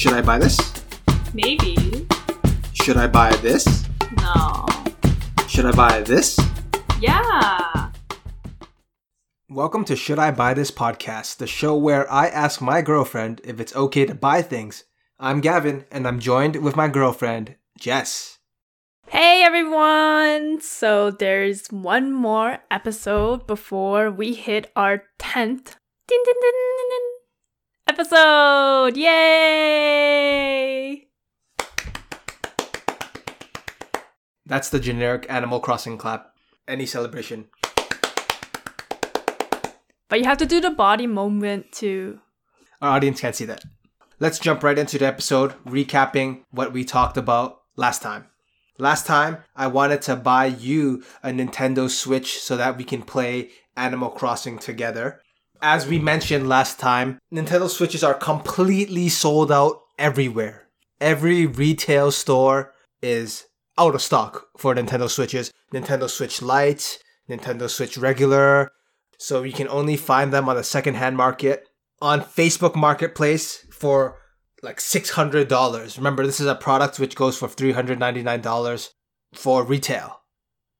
Should I buy this? Maybe. Should I buy this? No. Should I buy this? Yeah. Welcome to Should I Buy This podcast, the show where I ask my girlfriend if it's okay to buy things. I'm Gavin, and I'm joined with my girlfriend, Jess. Hey everyone! So there's one more episode before we hit our 10th din, din, din, din, din, episode! Yay! That's the generic Animal Crossing clap. Any celebration. But you have to do the body movement too. Our audience can't see that. Let's jump right into the episode, recapping what we talked about last time. Last time, I wanted to buy you a Nintendo Switch so that we can play Animal Crossing together. As we mentioned last time, Nintendo Switches are completely sold out everywhere. Every retail store is out of stock for Nintendo Switches. Nintendo Switch Lite, Nintendo Switch Regular. So you can only find them on the secondhand market. On Facebook Marketplace for like $600. Remember, this is a product which goes for $399 for retail.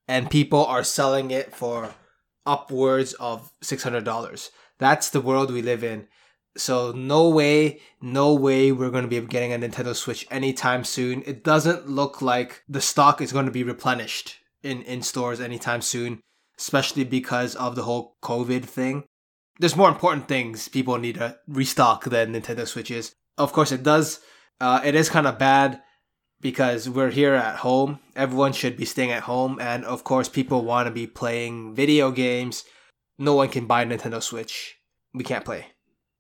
And people are selling it for upwards of $600. That's the world we live in. So, no way, no way we're going to be getting a Nintendo Switch anytime soon. It doesn't look like the stock is going to be replenished in, in stores anytime soon, especially because of the whole COVID thing. There's more important things people need to restock than Nintendo Switches of course it does uh, it is kind of bad because we're here at home everyone should be staying at home and of course people want to be playing video games no one can buy a nintendo switch. We can't play.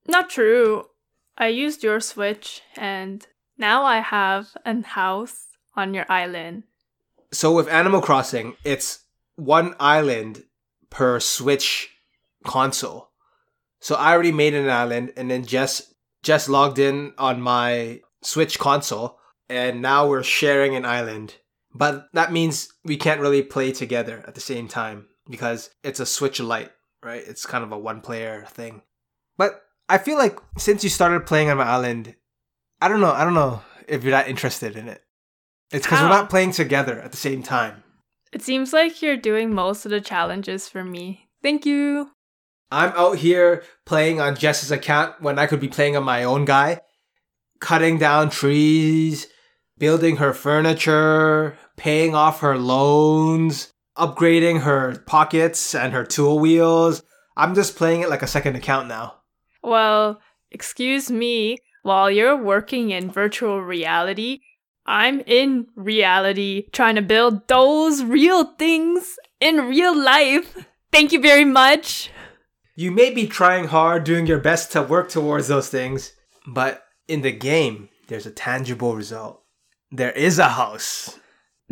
Not true. I used your Switch and now I have a house on your island. so with animal crossing it's one island per switch console. So i already made an island and then jess jess logged in on my switch console and now we're sharing an island. But that means we can't really play together at the same time because it's a switch lite right? It's kind of a one player thing. But i feel like since you started playing on my island i don't know i don't know if you're that interested in it. It's because we're not playing together at the same time. It seems like you're doing most of the challenges for me. Thank you. I'm out here playing on Jess's account when I could be playing on my own guy, cutting down trees, building her furniture, paying off her loans, upgrading her pockets and her tool wheels. I'm just playing it like a second account now. Well, excuse me, while you're working in virtual reality, I'm in reality trying to build those real things in real life. Thank you very much. You may be trying hard, doing your best to work towards those things, but in the game, there's a tangible result. There is a house.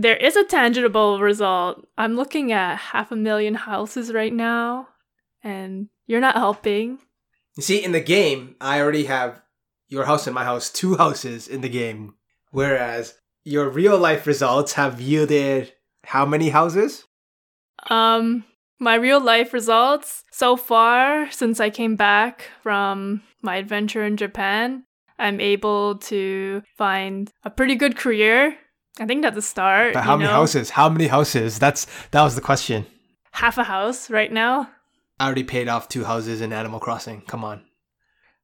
There is a tangible result. I'm looking at half a million houses right now, and you're not helping. You see, in the game, I already have your house and my house, two houses in the game. Whereas your real life results have yielded how many houses? Um, my real life results so far since I came back from my adventure in Japan, I'm able to find a pretty good career. I think that's a start. But how many know? houses? How many houses? That's that was the question. Half a house right now. I already paid off two houses in Animal Crossing. Come on.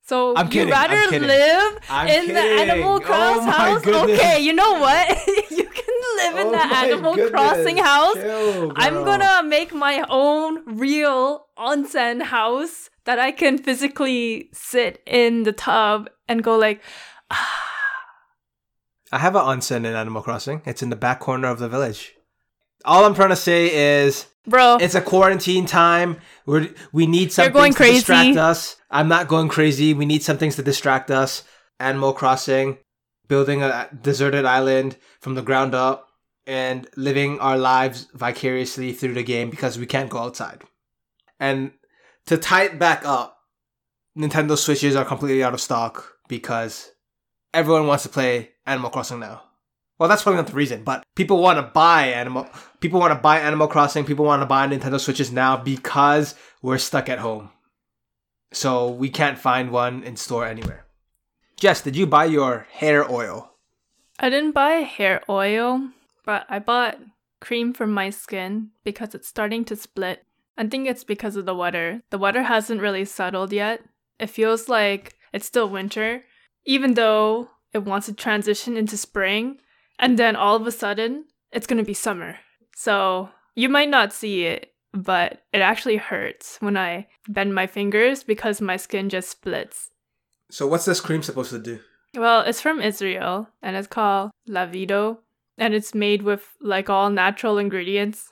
So I'm you kidding, I'm rather kidding. live I'm in the. Animal Oh Cross my house? goodness. Okay, you know what? you can live in Oh the Animal goodness. Crossing house. Chill, I'm gonna make my own real onsen house that I can physically sit in the tub and go like, ah, I have an onsen in Animal Crossing. It's in the back corner of the village. All I'm trying to say is bro. it's a quarantine time. We're, we need some going things to distract us. I'm not going crazy. We need some things to distract us. Animal Crossing, building a deserted island from the ground up, and living our lives vicariously through the game because we can't go outside. And to tie it back up, Nintendo Switches are completely out of stock because everyone wants to play Animal Crossing now. Well, that's probably not the reason, but people want to buy Animal. People want to buy Animal Crossing. People want to buy Nintendo Switches now because we're stuck at home. So we can't find one in store anywhere. Jess, did you buy your hair oil? I didn't buy hair oil, but I bought cream for my skin because it's starting to split. I think it's because of the weather. The weather hasn't really settled yet. It feels like it's still winter, even though it wants to transition into spring. And then all of a sudden, it's going to be summer. So you might not see it, but it actually hurts when I bend my fingers because my skin just splits. So what's this cream supposed to do? Well, it's from Israel and it's called Lavido and it's made with like all natural ingredients.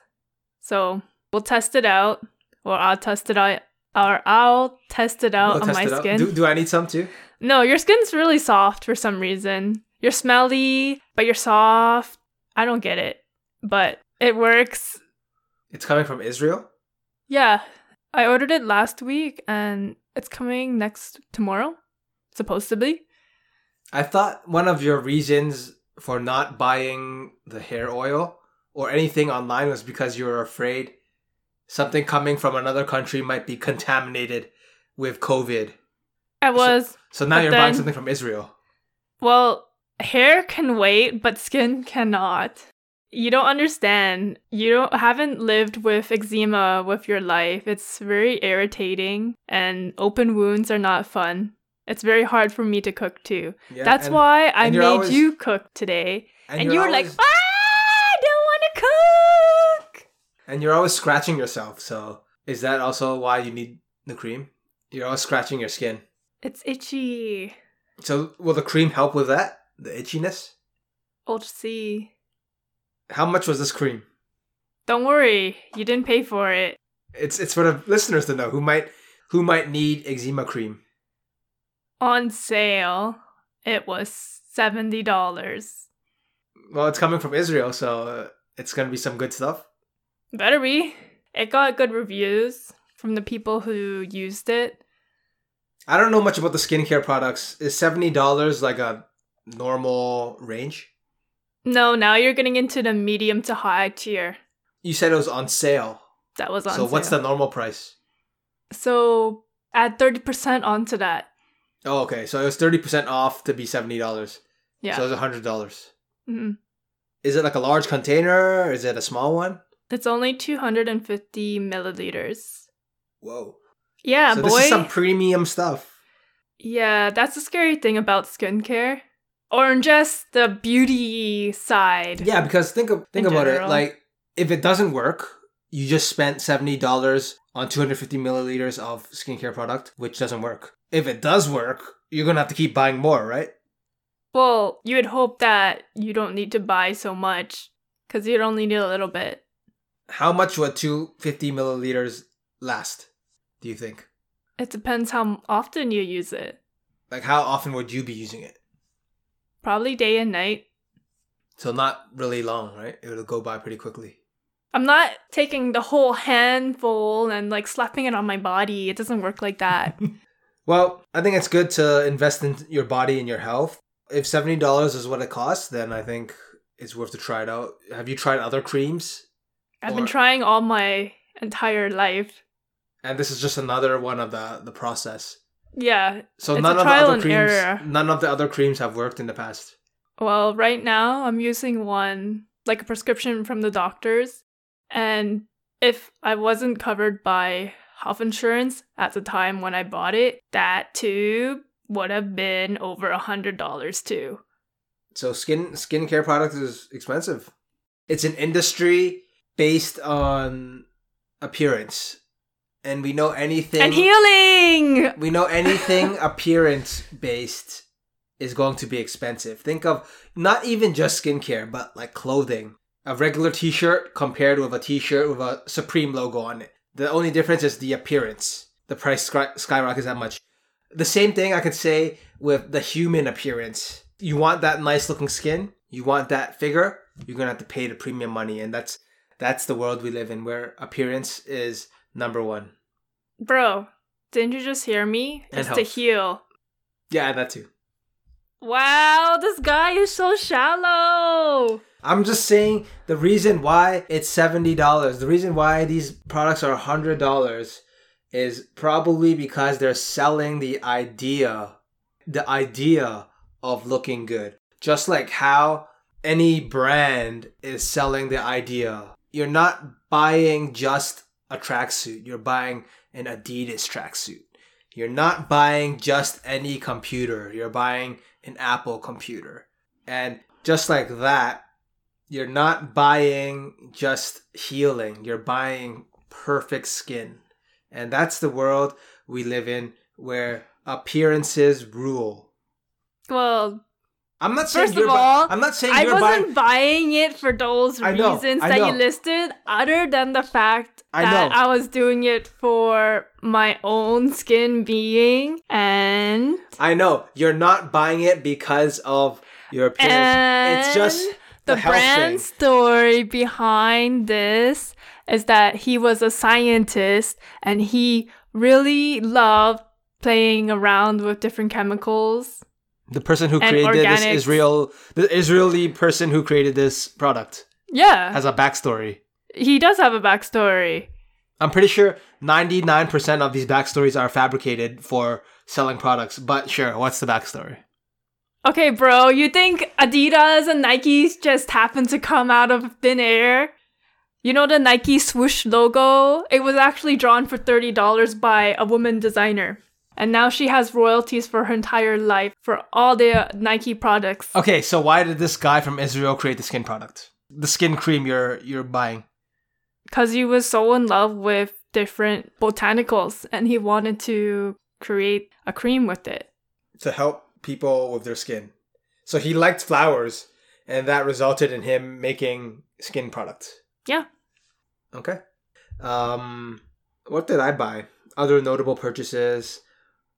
So we'll test it out, or I'll test it out, or I'll test it out We'll on my it out. skin. Do, do I need some too? No, your skin's really soft for some reason. You're smelly, but you're soft. I don't get it, but it works. It's coming from Israel. Yeah, I ordered it last week and it's coming next tomorrow, supposed to be. I thought one of your reasons for not buying the hair oil or anything online was because you were afraid something coming from another country might be contaminated with COVID. I was, So now But you're buying then- something from Israel. well, hair can wait, but skin cannot. You don't understand. You don't haven't lived with eczema with your life. It's very irritating and open wounds are not fun. It's very hard for me to cook too. Yeah, That's and- why I and made you're always- you cook today. And, you're you were like, always- "Ah, I don't want to cook." and you're always scratching yourself. So is that also why you need the cream? You're always scratching your skin. It's itchy. So will the cream help with that? The itchiness? We'll see. How much was this cream? Don't worry, you didn't pay for it. It's it's for the listeners to know who might who might need eczema cream. On sale, it was seventy dollars. Well, it's coming from Israel, so uh, it's gonna be some good stuff. Better be. It got good reviews from the people who used it. I don't know much about the skincare products. Is seventy dollars like a normal range? No, now you're getting into the medium to high tier. You said it was on sale. That was on so what's the normal price? So add thirty percent onto that. Oh, okay. So it was thirty percent off to be seventy dollars. Yeah. So it was hundred dollars. Mhm. Is it like a large container? Or is it a small one? It's only two hundred and fifty milliliters. Whoa. Yeah, so boy. this is some premium stuff. Yeah, that's the scary thing about skincare. Or just the beauty side. Yeah, because think of think In about it. Like if it doesn't work, you just spent seventy dollars on two hundred fifty milliliters of skincare product, which doesn't work. If it does work, you're gonna have to keep buying more, right? Well, you would hope that you don't need to buy so much because you'd only need a little bit. How much would two fifty milliliters last? Do you think? It depends how often you use it. Like how often would you be using it? Probably day and night. So not really long, right? It'll go by pretty quickly. I'm not taking the whole handful and like slapping it on my body. It doesn't work like that. Well, I think it's good to invest in your body and your health. If seventy dollars is what it costs, then I think it's worth to try it out. Have you tried other creams? I've been trying all my entire life. And this is just another one of the the process. Yeah. So none of the other creams, error. none of the other creams have worked in the past. Well, right now I'm using one, like a prescription from the doctors. And if I wasn't covered by health insurance at the time when I bought it, that tube would have been over a hundred dollars too. So skin skincare products is expensive. It's an industry based on appearance, and we know anything. And healing! we know anything appearance based is going to be expensive. Think of not even just skincare, but like clothing. A regular t-shirt compared with a t-shirt with a Supreme logo on it. The only difference is the appearance. The price sky- skyrockets that much. The same thing I could say with the human appearance. You want that nice looking skin, you want that figure, you're gonna have to pay the premium money, and that's that's the world we live in where appearance is number one. Bro, didn't you just hear me? And it's to heal. Yeah, that too. Wow, this guy is so shallow. I'm just saying the reason why it's seventy dollars, the reason why these products are hundred dollars, is probably because they're selling the idea the idea of looking good. Just like how any brand is selling the idea. You're not buying just a tracksuit, you're buying an Adidas tracksuit. You're not buying just any computer, you're buying an Apple computer. And just like that, you're not buying just healing, you're buying perfect skin. And that's the world we live in where appearances rule. Well, I'm not saying First you're of bu- all, I'm not saying I you're wasn't buying buying it for those know, reasons that you listed, other than the fact I that. I was doing it for my own skin being and I know you're not buying it because of your appearance. it's just the, the brand thing. story behind this is that he was a scientist and he really loved playing around with different chemicals. The person who created this organics. Israel, the Israeli person who created this product Yeah, has a backstory. he does have a backstory. I'm pretty sure 99% of these backstories are fabricated for selling products. But sure, what's the backstory? Okay, bro, you think Adidas and Nikes just happened to come out of thin air? You know the Nike swoosh logo? It was actually drawn for $30 by a woman designer. And now she has royalties for her entire life for all the Nike products. Okay, so why did this guy from Israel create the skin product? The skin cream you're you're buying. Because he was so in love with different botanicals and he wanted to create a cream with it. to help people with their skin. So he liked flowers, and that resulted in him making skin products. Yeah. Okay. Um, what did I buy? Other notable purchases.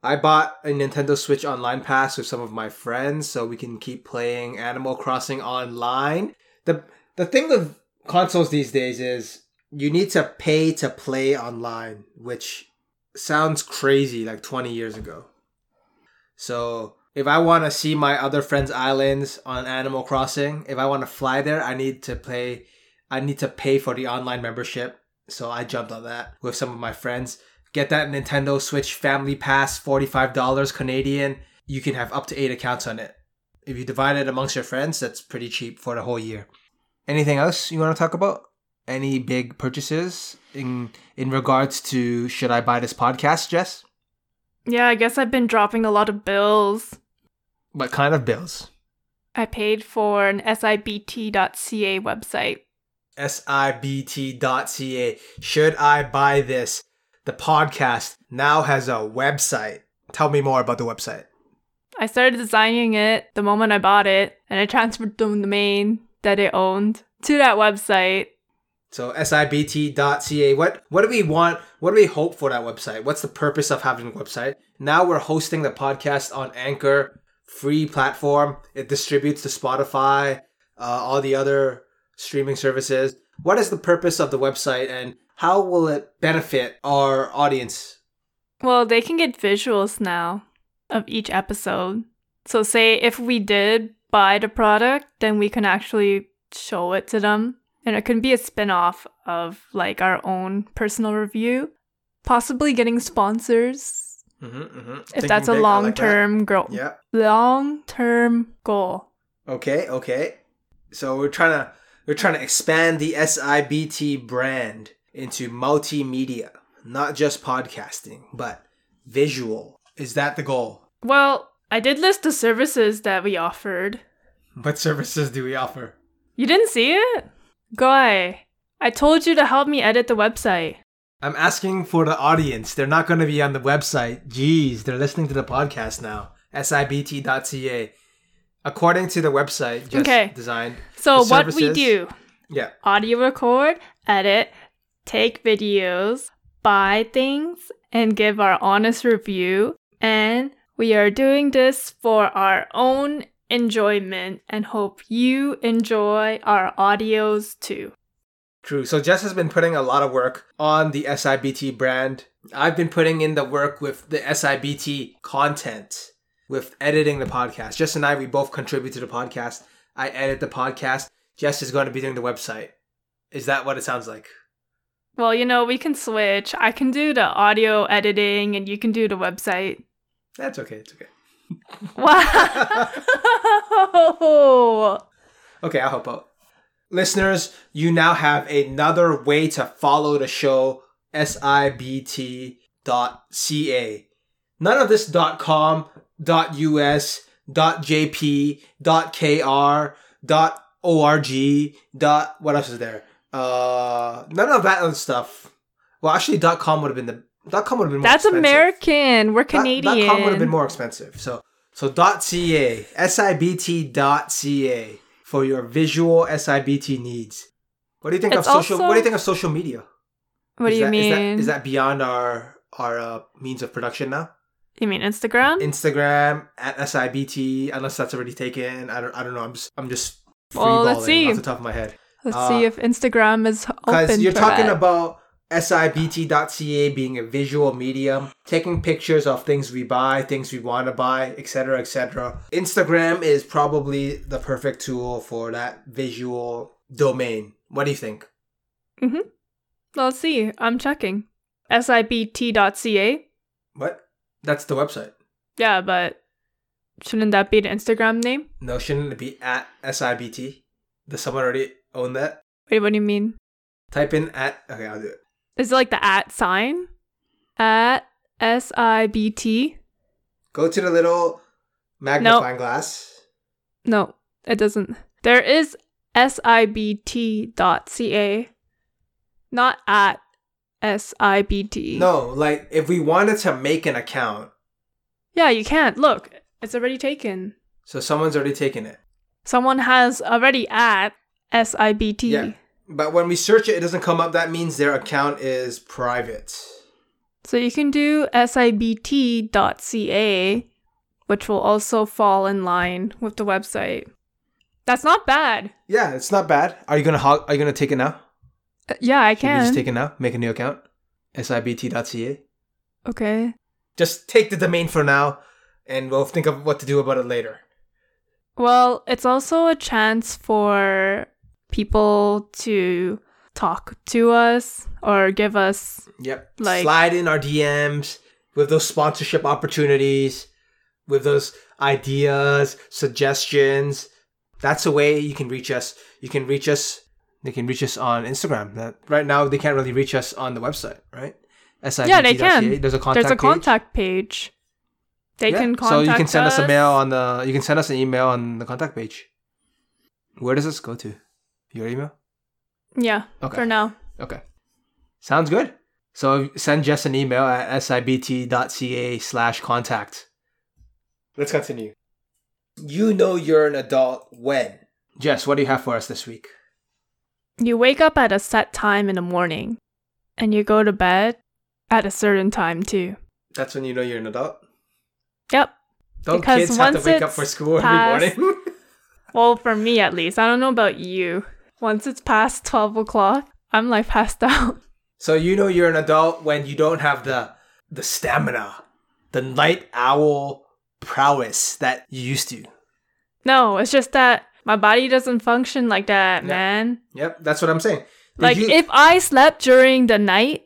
I bought a Nintendo Switch Online Pass with some of my friends, so we can keep playing Animal Crossing online. the The thing with consoles these days is you need to pay to play online, which sounds crazy like 20 years ago. So if I want to see my other friends' islands on Animal Crossing, if I want to fly there, I need to pay. I need to pay for the online membership. So I jumped on that with some of my friends. Get that Nintendo Switch Family Pass, forty-five dollars Canadian. You can have up to eight accounts on it. If you divide it amongst your friends, that's pretty cheap for the whole year. Anything else you want to talk about? Any big purchases in in regards to should I buy this podcast, Jess? Yeah, I guess I've been dropping a lot of bills. What kind of bills? I paid for an sibt.ca website. sibt.ca. Should I buy this? The podcast now has a website. Tell me more about the website. I started designing it the moment I bought it, and I transferred the domain that it owned to that website. So sibt.ca. What what do we want? What do we hope for that website? What's the purpose of having a website? Now we're hosting the podcast on Anchor, free platform. It distributes to Spotify, uh, all the other streaming services. What is the purpose of the website, and how will it benefit our audience? Well, they can get visuals now of each episode. So, say if we did buy the product, then we can actually show it to them. And it can be a spin off of like our own personal review, possibly getting sponsors Mm-hmm, mm-hmm. if that's a long term goal. Yeah. Long term goal. Okay, okay. So we're trying to we're trying to expand the SIBT brand into multimedia, not just podcasting, but visual. Is that the goal? Well, I did list the services that we offered. What services do we offer? You didn't see it? Guy, I told you to help me edit the website. I'm asking for the audience. They're not going to be on the website. Jeez, they're listening to the podcast now. SIBT.ca. According to the website, just Okay. designed. So, what we do Yeah. audio record, edit, take videos, buy things, and give our honest review. And we are doing this for our own enjoyment and hope you enjoy our audios too. True. So Jess has been putting a lot of work on the SIBT brand. I've been putting in the work with the SIBT content, with editing the podcast. Jess and I, we both contribute to the podcast. I edit the podcast. Jess is going to be doing the website. Is that what it sounds like? Well, you know, we can switch. I can do the audio editing and you can do the website. That's okay. It's okay. Wow. Okay, I'll help out. Listeners, you now have another way to follow the show, sibt dot ca. None of this dot com, dot us, dot jp, dot kr, dot org, dot what else is there? Uh, none of that other stuff. Well, actually, dot com would have been the dot com would have been more That's expensive. American. We're Canadian. Dot com would have been more expensive. So so dot ca sibt dot ca for your visual sibt needs. What do you think It's of social? also- What do you think of social media? what do Is you that- mean? Is that, is that beyond our our uh, means of production now? you mean Instagram? Instagram at sibt unless that's already taken. I don't I don't know. I'm just I'm just Well, let's see. off the top of my head. Let's uh, see if Instagram is open. Because you're talking that. about sibt.ca being a visual medium, taking pictures of things we buy, things we want to buy, etc., etc. Instagram is probably the perfect tool for that visual domain. What do you think? Mm-hmm. Let's see. I'm checking. sibt.ca. What? That's the website. Yeah, but shouldn't that be the Instagram name? No, shouldn't it be at sibt? Does someone already own that? Wait, what do you mean? Type in at. Okay, I'll do it. Is it like the at sign? At S I B T? Go to the little magnifying glass. No, it doesn't. There is sibt.ca, not at sibt. No, like if we wanted to make an account, Yeah, you can't. Look, it's already taken. so someone's already taken it. Someone has already at sibt. Yeah. But when we search it, it doesn't come up. That means their account is private. So you can do sibt.ca, which will also fall in line with the website. That's not bad. Yeah, it's not bad. Are you gonna hog? Are you gonna take it now? Uh, yeah, I Should we just take it now? Make a new account. sibt.ca. okay. Just take the domain for now, and we'll think of what to do about it later. Well, it's also a chance for people to talk to us or give us Yep. Like- Slide in our DMs with those sponsorship opportunities, with those ideas, suggestions. That's a way you can reach us. You can reach us. They can reach us on Instagram. That right now they can't really reach us on the website, right? Yeah, they can. There's a contact there's a page. contact page. They Yeah, can So you can send us. a mail on the. You can send us an email on the contact page. Where does this go to? Your email. Yeah, Okay. for now. Okay. Sounds good. So send Jess an email at sibt.ca slash contact. Let's continue. You know you're an adult when? Jess, what do you have for us this week? You wake up at a set time in the morning and you go to bed at a certain time too. That's when you know you're an adult? Yep. Don't Because kids have to wake up for school past- every morning? Well, for me at least. I don't know about you. Once it's past 12 o'clock, I'm like passed out. so you know you're an adult when you don't have the the stamina, the night owl prowess that you used to. No, it's just that my body doesn't function like that, man. Yep, that's what I'm saying. Did Like you- if I slept during the night,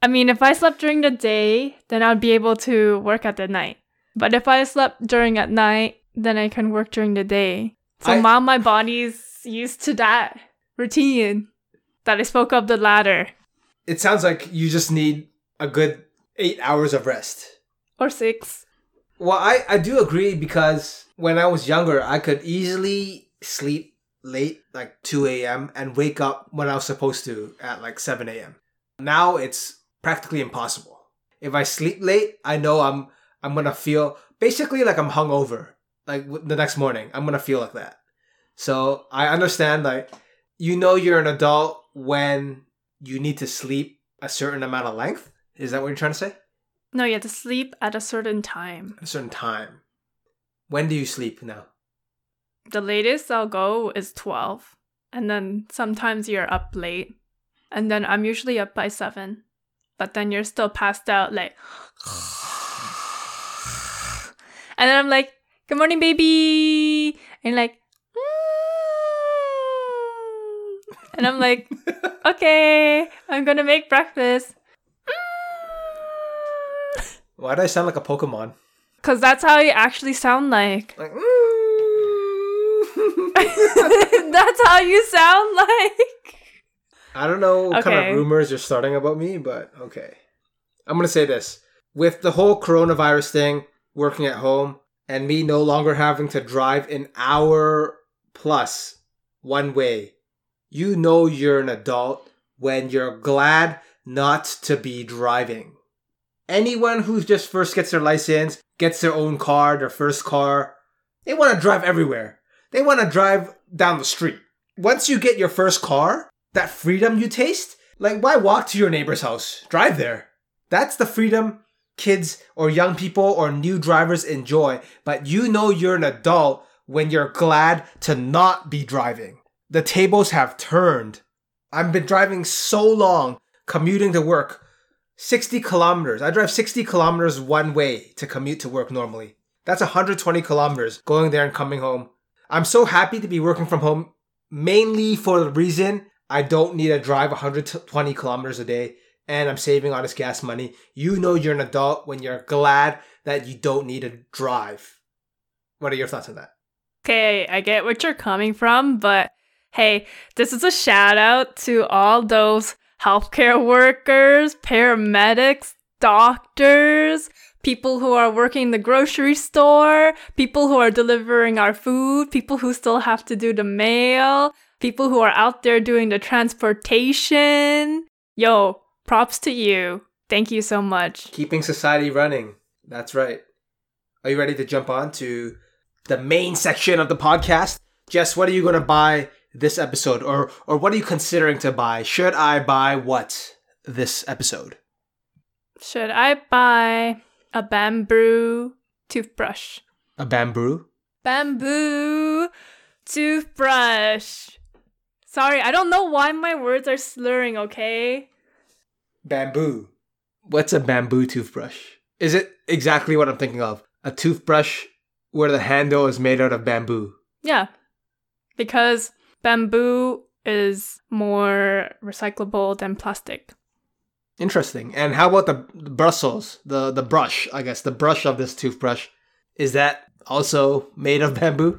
I mean, if I slept during the day, then I'd be able to work at the night. But if I slept during at night, then I can work during the day. So I- now my body's used to that routine that I spoke of the latter it sounds like you just need a good eight hours of rest. or six. Well, I, I do agree because when I was younger, I could easily sleep late, like 2 a.m., and wake up when I was supposed to at like 7 a.m. Now it's practically impossible. If I sleep late, I know I'm I'm gonna feel basically like I'm hungover. Like the next morning, I'm gonna feel like that. So I understand like you know you're an adult when you need to sleep a certain amount of length. Is that what you're trying to say? No, you have to sleep at a certain time. a certain time. When do you sleep now? The latest I'll go is 12. And then sometimes you're up late. And then I'm usually up by 7. But then you're still passed out, like. And then I'm like, good morning, baby. And like, "Mm." And I'm like, okay, I'm gonna make breakfast. Why do I sound like a Pokemon? Cause that's how you actually sound like. Like, mm. that's how you sound like. I don't know what kind of rumors you're starting about me, but okay. I'm gonna say this. With the whole coronavirus thing, working at home, and me no longer having to drive an hour plus one way, you know you're an adult when you're glad not to be driving. Anyone who just first gets their license, gets their own car, their first car, they want to drive everywhere. They want to drive down the street. Once you get your first car, that freedom you taste, like why walk to your neighbor's house? Drive there. That's the freedom kids or young people or new drivers enjoy, but you know you're an adult when you're glad to not be driving. The tables have turned. I've been driving so long, commuting to work. 60 kilometers. I drive 60 kilometers one way to commute to work normally. That's 120 kilometers going there and coming home. I'm so happy to be working from home mainly for the reason I don't need to drive 120 kilometers a day and I'm saving on this gas money. You know you're an adult when you're glad that you don't need to drive. What are your thoughts on that? Okay, I get what you're coming from, but hey, this is a shout out to all those healthcare workers, paramedics, doctors, people who are working in the grocery store, people who are delivering our food, people who still have to do the mail, people who are out there doing the transportation. Yo, props to you. Thank you so much. Keeping society running. That's right. Are you ready to jump on to the main section of the podcast? Jess, what are you going to buy this episode? Or, or what are you considering to buy? Should I buy what this episode? Should I buy a bamboo toothbrush? A bamboo? Bamboo toothbrush. Sorry, I don't know why my words are slurring, okay? Bamboo. What's a bamboo toothbrush? Is it exactly what I'm thinking of? A toothbrush where the handle is made out of bamboo. Yeah. Because bamboo is more recyclable than plastic. Interesting. And how about the bristles, the the brush? I guess the brush of this toothbrush is that also made of bamboo?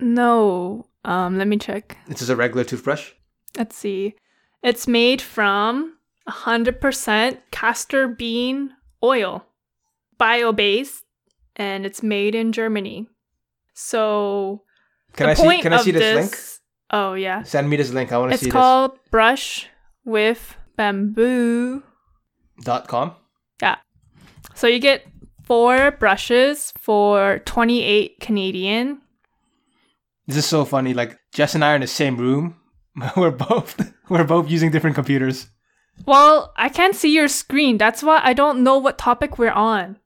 No. Um, let me check. It's just a regular toothbrush. Let's see. It's made from 100% castor bean oil, bio based, and it's made in Germany. So, Can I see? Can I see this, link? Oh, yeah. Send me this link. I want to see. It's called Brush with Bamboo. Dot com. Yeah. So you get four brushes for 28 Canadian. This is so funny. Like Jess and I are in the same room. we're both we're both using different computers. Well, I can't see your screen. That's why I don't know what topic we're on.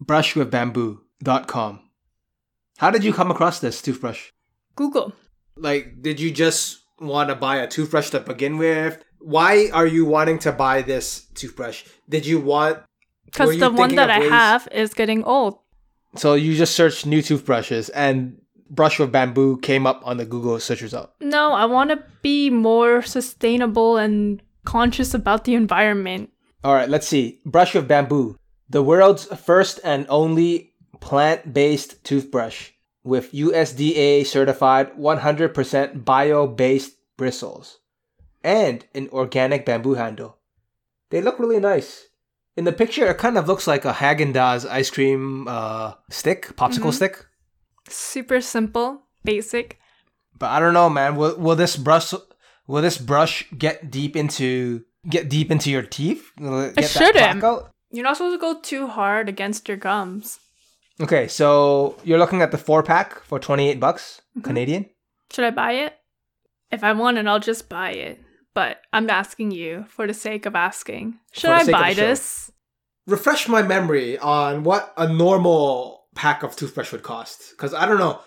Brush with Brushwithbamboo.com. How did you come across this toothbrush? Google. Like, did you just want to buy a toothbrush to begin with? Why are you wanting to buy this toothbrush? Did you want? Because the one that I ways- have is getting old. So you just searched new toothbrushes and brush with bamboo came up on the Google search result. No, I want to be more sustainable and conscious about the environment. All right, let's see. Brush with bamboo, the world's first and only plant-based toothbrush with USDA certified 100% bio-based bristles and an organic bamboo handle. They look really nice. In the picture, it kind of looks like a Haagen-Dazs ice cream uh, stick, popsicle Mhm. stick. Super simple, basic. But I don't know, man. Will will this brush will this brush get deep into get deep into your teeth? Will it shouldn't. You're not supposed to go too hard against your gums. Okay, so you're looking at the four pack for twenty eight bucks Mm-hmm. Canadian. Should I buy it? If I want it, I'll just buy it. But I'm asking you for the sake of asking. Should I buy this? Refresh my memory on what a normal pack of toothbrush would cost, because I don't know.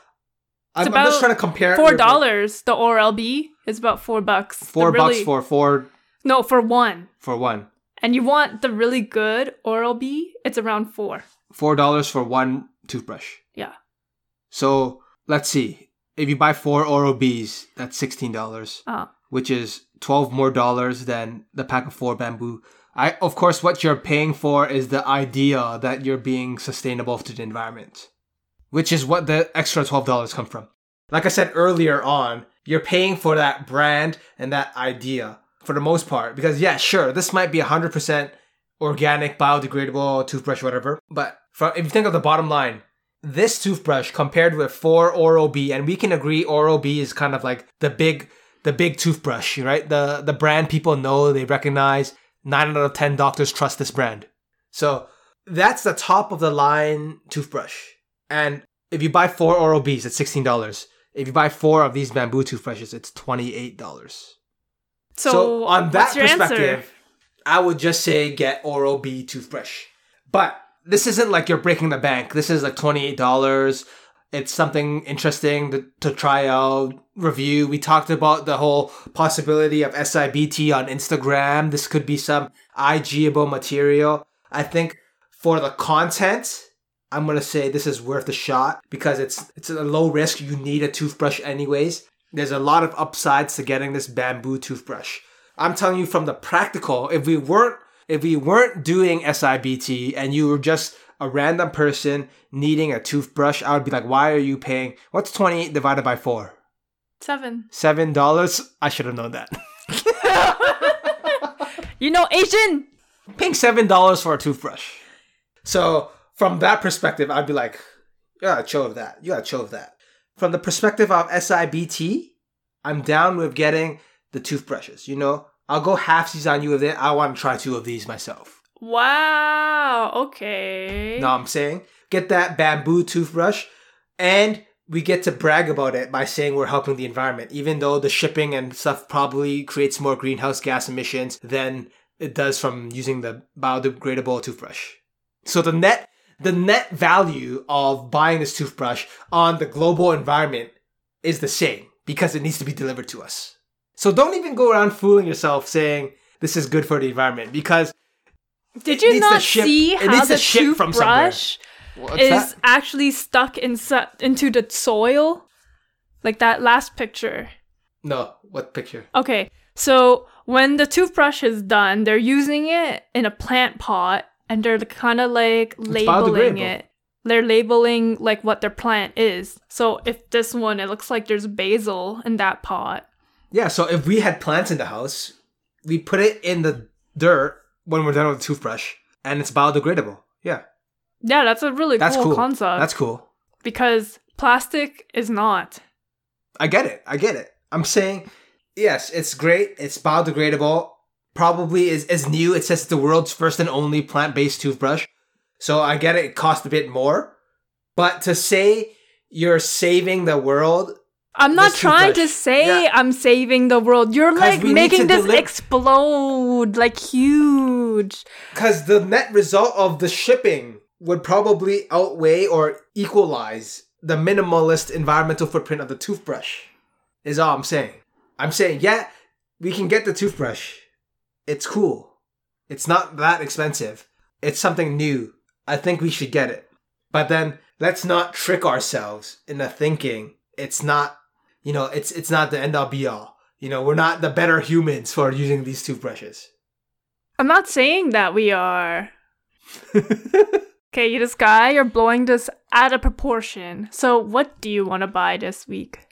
I'm, I'm just trying to compare. Four dollars. The Oral B is about four bucks. The Four bucks really- for four no for one. for one. And you want the really good Oral B? It's around four. Four dollars for one toothbrush. Yeah. So let's see. If you buy four Oral Bs, that's sixteen dollars. Uh, which is 12 more dollars than the pack of four bamboo. I of course what you're paying for is the idea that you're being sustainable to the environment, which is what the extra twelve dollars come from. Like I said earlier on, you're paying for that brand and that idea for the most part because yeah, sure, this might be hundred percent organic, biodegradable toothbrush, whatever. But from, if you think of the bottom line, this toothbrush compared with four Oral B, and we can agree Oral B is kind of like the big the big toothbrush, right? The the brand people know, they recognize. Nine out of ten doctors trust this brand. So that's the top of the line toothbrush. And if you buy four Oral Bs, it's sixteen dollars. If you buy four of these bamboo toothbrushes, it's twenty eight dollars. So, on that perspective, answer? I would just say get Oral B toothbrush. But this isn't like you're breaking the bank. This is like twenty eight dollars. It's something interesting to, to try out, review. We talked about the whole possibility of SIBT on Instagram. This could be some IGable material. I think for the content, I'm gonna say this is worth a shot because it's it's a low risk. You need a toothbrush anyways. There's a lot of upsides to getting this bamboo toothbrush. I'm telling you from the practical. If we weren't if we weren't doing SIBT and you were just a random person needing a toothbrush, I would be like, why are you paying? What's 28 divided by four? Seven. Seven dollars. I should have known that. You know Asian. paying seven dollars for a toothbrush. So from that perspective, I'd be like, you gotta chill with that. You gotta chill with that. From the perspective of SIBT, I'm down with getting the toothbrushes. You know, I'll go halfsies on you with it. I want to try two of these myself. Wow. Okay. Know what I'm saying? Get that bamboo toothbrush, and we get to brag about it by saying we're helping the environment, even though the shipping and stuff probably creates more greenhouse gas emissions than it does from using the biodegradable toothbrush. So the net the net value of buying this toothbrush on the global environment is the same because it needs to be delivered to us. So don't even go around fooling yourself saying this is good for the environment because Did you not see how the ship from somewhere. toothbrush is that? actually stuck into the soil? Like that last picture. no, what picture? Okay, so when the toothbrush is done, they're using it in a plant pot and they're kind of like labeling it. They're labeling like what their plant is. So if this one, it looks like there's basil in that pot. Yeah, so if we had plants in the house, we put it in the dirt when we're done with the toothbrush, and it's biodegradable. Yeah, Yeah, that's a really that's cool, cool. concept. That's cool. because plastic is not. I get it. I get it. I'm saying, yes, it's great. It's biodegradable. Probably is, is new. It says it's the world's first and only plant based toothbrush. So I get it. It costs a bit more. But to say you're saving the world, I'm not This trying to say Yeah. I'm saving the world. You're like making this deli- explode like huge. because the net result of the shipping would probably outweigh or equalize the minimalist environmental footprint of the toothbrush, is all I'm saying. I'm saying, yeah, we can get the toothbrush. It's cool. It's not that expensive. It's something new. I think we should get it. But then let's not trick ourselves into thinking it's not, you know, it's it's not the end all be all. You know, we're not the better humans for using these toothbrushes. I'm not saying that we are. Okay, you this guy, you're blowing this out of proportion. So what do you want to buy this week?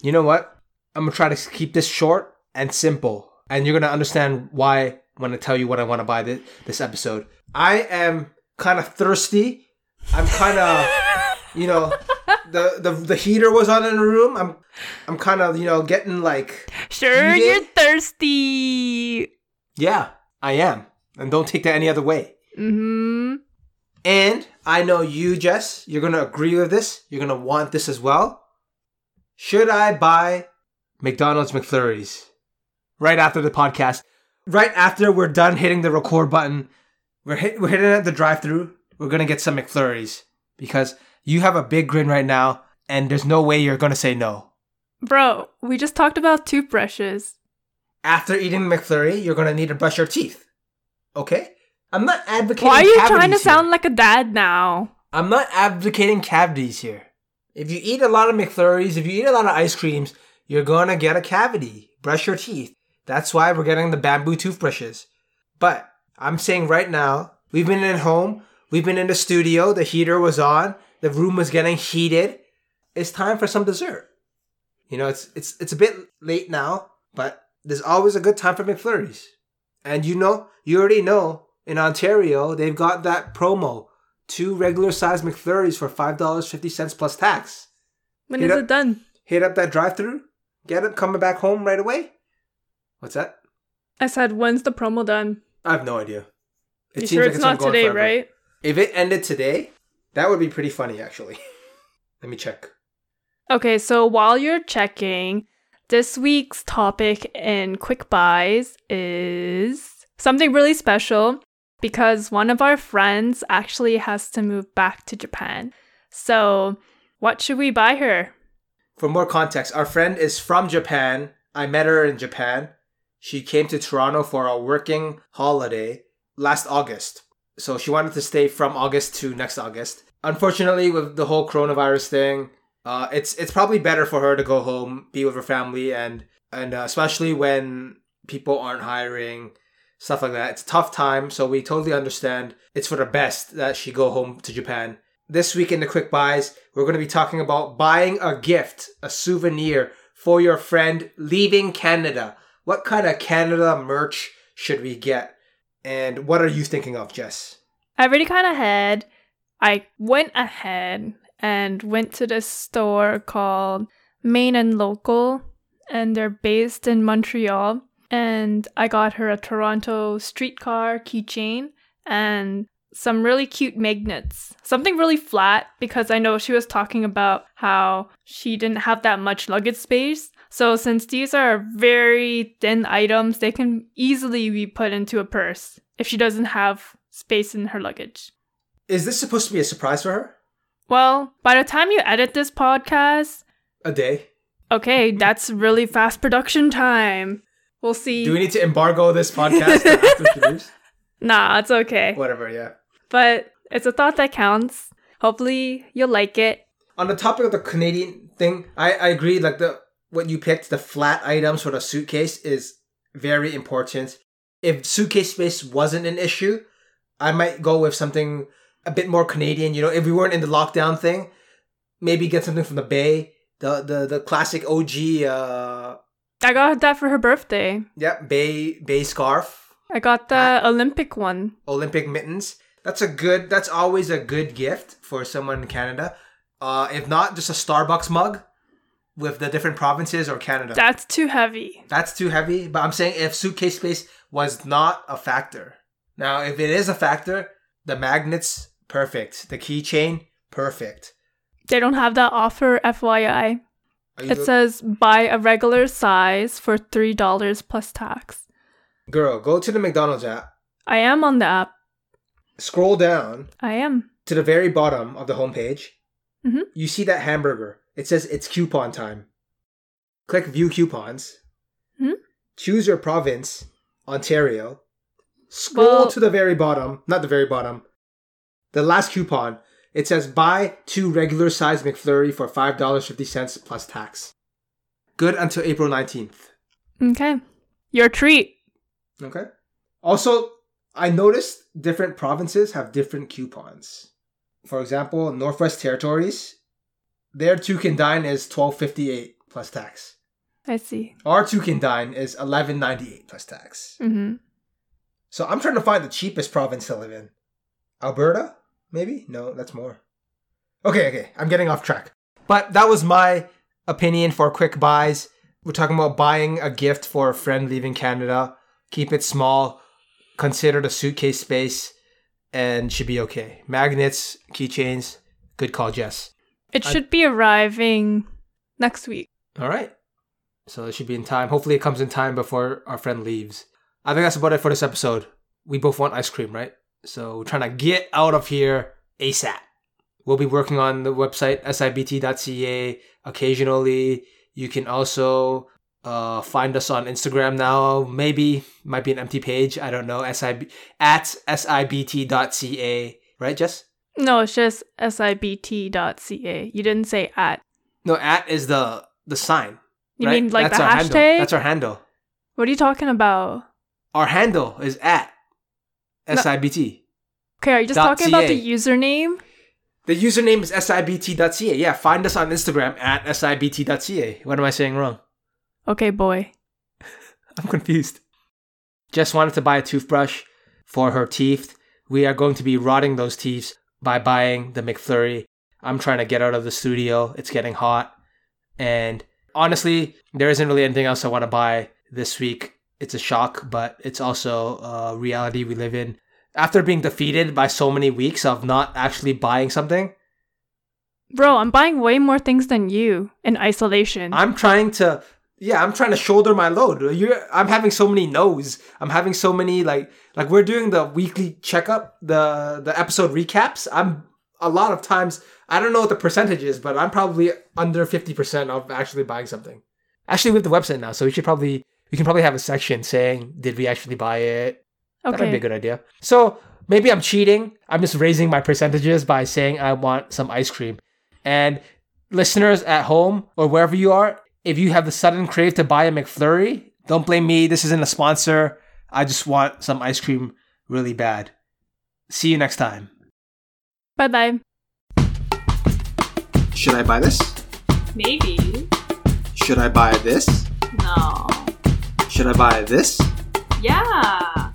You know what? I'm gonna try to keep this short and simple, and you're gonna understand why when I tell you what I want to buy this, this episode. I am kind of thirsty. I'm kind of, you know, the, the the heater was on in the room. I'm I'm kind of you know getting like, Sure, Heated? you're thirsty. yeah, I am, and don't take that any other way. Mm-hmm. And I know you, Jess, you're gonna agree with this. You're gonna want this as well. Should I buy McDonald's McFlurries right after the podcast? Right after we're done hitting the record button, we're hit, we're hitting at the drive-through. We're gonna get some McFlurries because you have a big grin right now, and there's no way you're gonna say no. Bro, we just talked about toothbrushes. After eating McFlurry, you're gonna need to brush your teeth. Okay? I'm not advocating. Why are you trying to here. sound like a dad now? I'm not advocating cavities here. If you eat a lot of McFlurries, if you eat a lot of ice creams, you're gonna get a cavity. Brush your teeth. That's why we're getting the bamboo toothbrushes. But I'm saying right now, we've been at home, we've been in the studio, the heater was on, the room was getting heated. It's time for some dessert. You know, it's it's it's a bit late now, but there's always a good time for McFlurries. And you know, you already know in Ontario, they've got that promo. Two regular size McFlurries for $5.50 plus tax. When You is know- it done? Hit up that drive through, get it coming back home right away. What's that? I said, when's the promo done? I have no idea. It you seems sure like it's not today, forever. right? If it ended today, that would be pretty funny actually. Let me check. Okay, so while you're checking, this week's topic in Quick Buys is something really special because one of our friends actually has to move back to Japan. So, what should we buy her? For more context, our friend is from Japan. I met her in Japan. She came to Toronto for a working holiday last August. So she wanted to stay from August to next August. Unfortunately, with the whole coronavirus thing, uh, it's it's probably better for her to go home, be with her family, and and uh, especially when people aren't hiring, stuff like that. It's a tough time, so we totally understand. It's for the best that she go home to Japan. This week in the quick buys, we're going to be talking about buying a gift, a souvenir for your friend leaving Canada. What kind of Canada merch should we get? And what are you thinking of, Jess? I already kind of had. I went ahead and went to this store called Main and Local, and they're based in Montreal. And I got her a Toronto streetcar keychain and some really cute magnets. Something really flat because I know she was talking about how she didn't have that much luggage space. So, since these are very thin items, they can easily be put into a purse if she doesn't have space in her luggage. Is this supposed to be a surprise for her? Well, by the time you edit this podcast, A day? okay, that's really fast production time. We'll see. Do we need to embargo this podcast after nah, it's okay. Whatever, yeah. But it's a thought that counts. Hopefully, you'll like it. On the topic of the Canadian thing, I, I agree. Like the what you picked, the flat items for the suitcase is very important. If suitcase space wasn't an issue, I might go with something a bit more Canadian. You know, if we weren't in the lockdown thing, maybe get something from the Bay, the the the classic OG. Uh, I got that for her birthday. yeah, Bay Bay scarf, I got the Olympic one. Olympic mittens. That's a good. That's always a good gift for someone in Canada. Uh, if not, just a Starbucks mug with the different provinces or Canada. That's too heavy. That's too heavy. But I'm saying if suitcase space was not a factor. Now, if it is a factor, the magnets perfect. The keychain perfect. They don't have that offer, FYI. It says buy a regular size for $3 plus tax. girl? Go to the McDonald's app. I am on the app. Scroll down I am. to the very bottom of the homepage. Mhm. You see that hamburger. It says it's coupon time. Click view coupons. Mhm. Choose your province, Ontario. Scroll Well- to the very bottom, not the very bottom. The last coupon. It says buy two regular size McFlurry for $5.50 plus tax. Good until April 19th. Okay. Your treat. Okay. Also, I noticed different provinces have different coupons. For example, Northwest Territories, their two can dine is twelve fifty eight plus tax. I see. Our two can dine is eleven ninety eight plus tax. Mm-hmm. So I'm trying to find the cheapest province to live in. Alberta? Maybe? No, that's more. Okay, okay. I'm getting off track. But that was my opinion for quick buys. We're talking about buying a gift for a friend leaving Canada. Keep it small. Consider the suitcase space and should be okay. Magnets, keychains. Good call, Jess. It I- should be arriving next week. All right. So it should be in time. Hopefully, it comes in time before our friend leaves. I think that's about it for this episode. We both want ice cream, right? So we're trying to get out of here ASAP. We'll be working on the website sibt.ca occasionally. You can also uh, find us on Instagram now. Maybe might be an empty page. I don't know. SIB at sibt.ca. Right, Jess? No, it's just sibt.ca. You didn't say at. No, at is the the sign. You right? mean like That's the hashtag? Handle. That's our handle. what are you talking about? Our handle is at SIBT. Okay, are you just talking about the username? The username is sibt.ca. Yeah, find us on Instagram at sibt.ca. What am I saying wrong? Okay, boy. I'm confused. Jess wanted to buy a toothbrush for her teeth. We are going to be rotting those teeth by buying the McFlurry. I'm trying to get out of the studio. It's getting hot. And honestly, there isn't really anything else I want to buy this week. It's a shock, but it's also a reality we live in. After being defeated by so many weeks of not actually buying something, Bro, I'm buying way more things than you in isolation. I'm trying to yeah, I'm trying to shoulder my load. You're I'm having so many no's. I'm having so many like like we're doing the weekly checkup, the the episode recaps. I'm a lot of times I don't know what the percentage is, but I'm probably under 50% of actually buying something. Actually, we have the website now, so we should probably we can probably have a section saying did we actually buy it? That might be a good idea. So maybe I'm cheating. I'm just raising my percentages by saying I want some ice cream. And listeners at home or wherever you are, if you have the sudden crave to buy a McFlurry, don't blame me. This isn't a sponsor. I just want some ice cream really bad. See you next time. Bye bye. Should I buy this? Maybe. Should I buy this? No. Should I buy this? Yeah.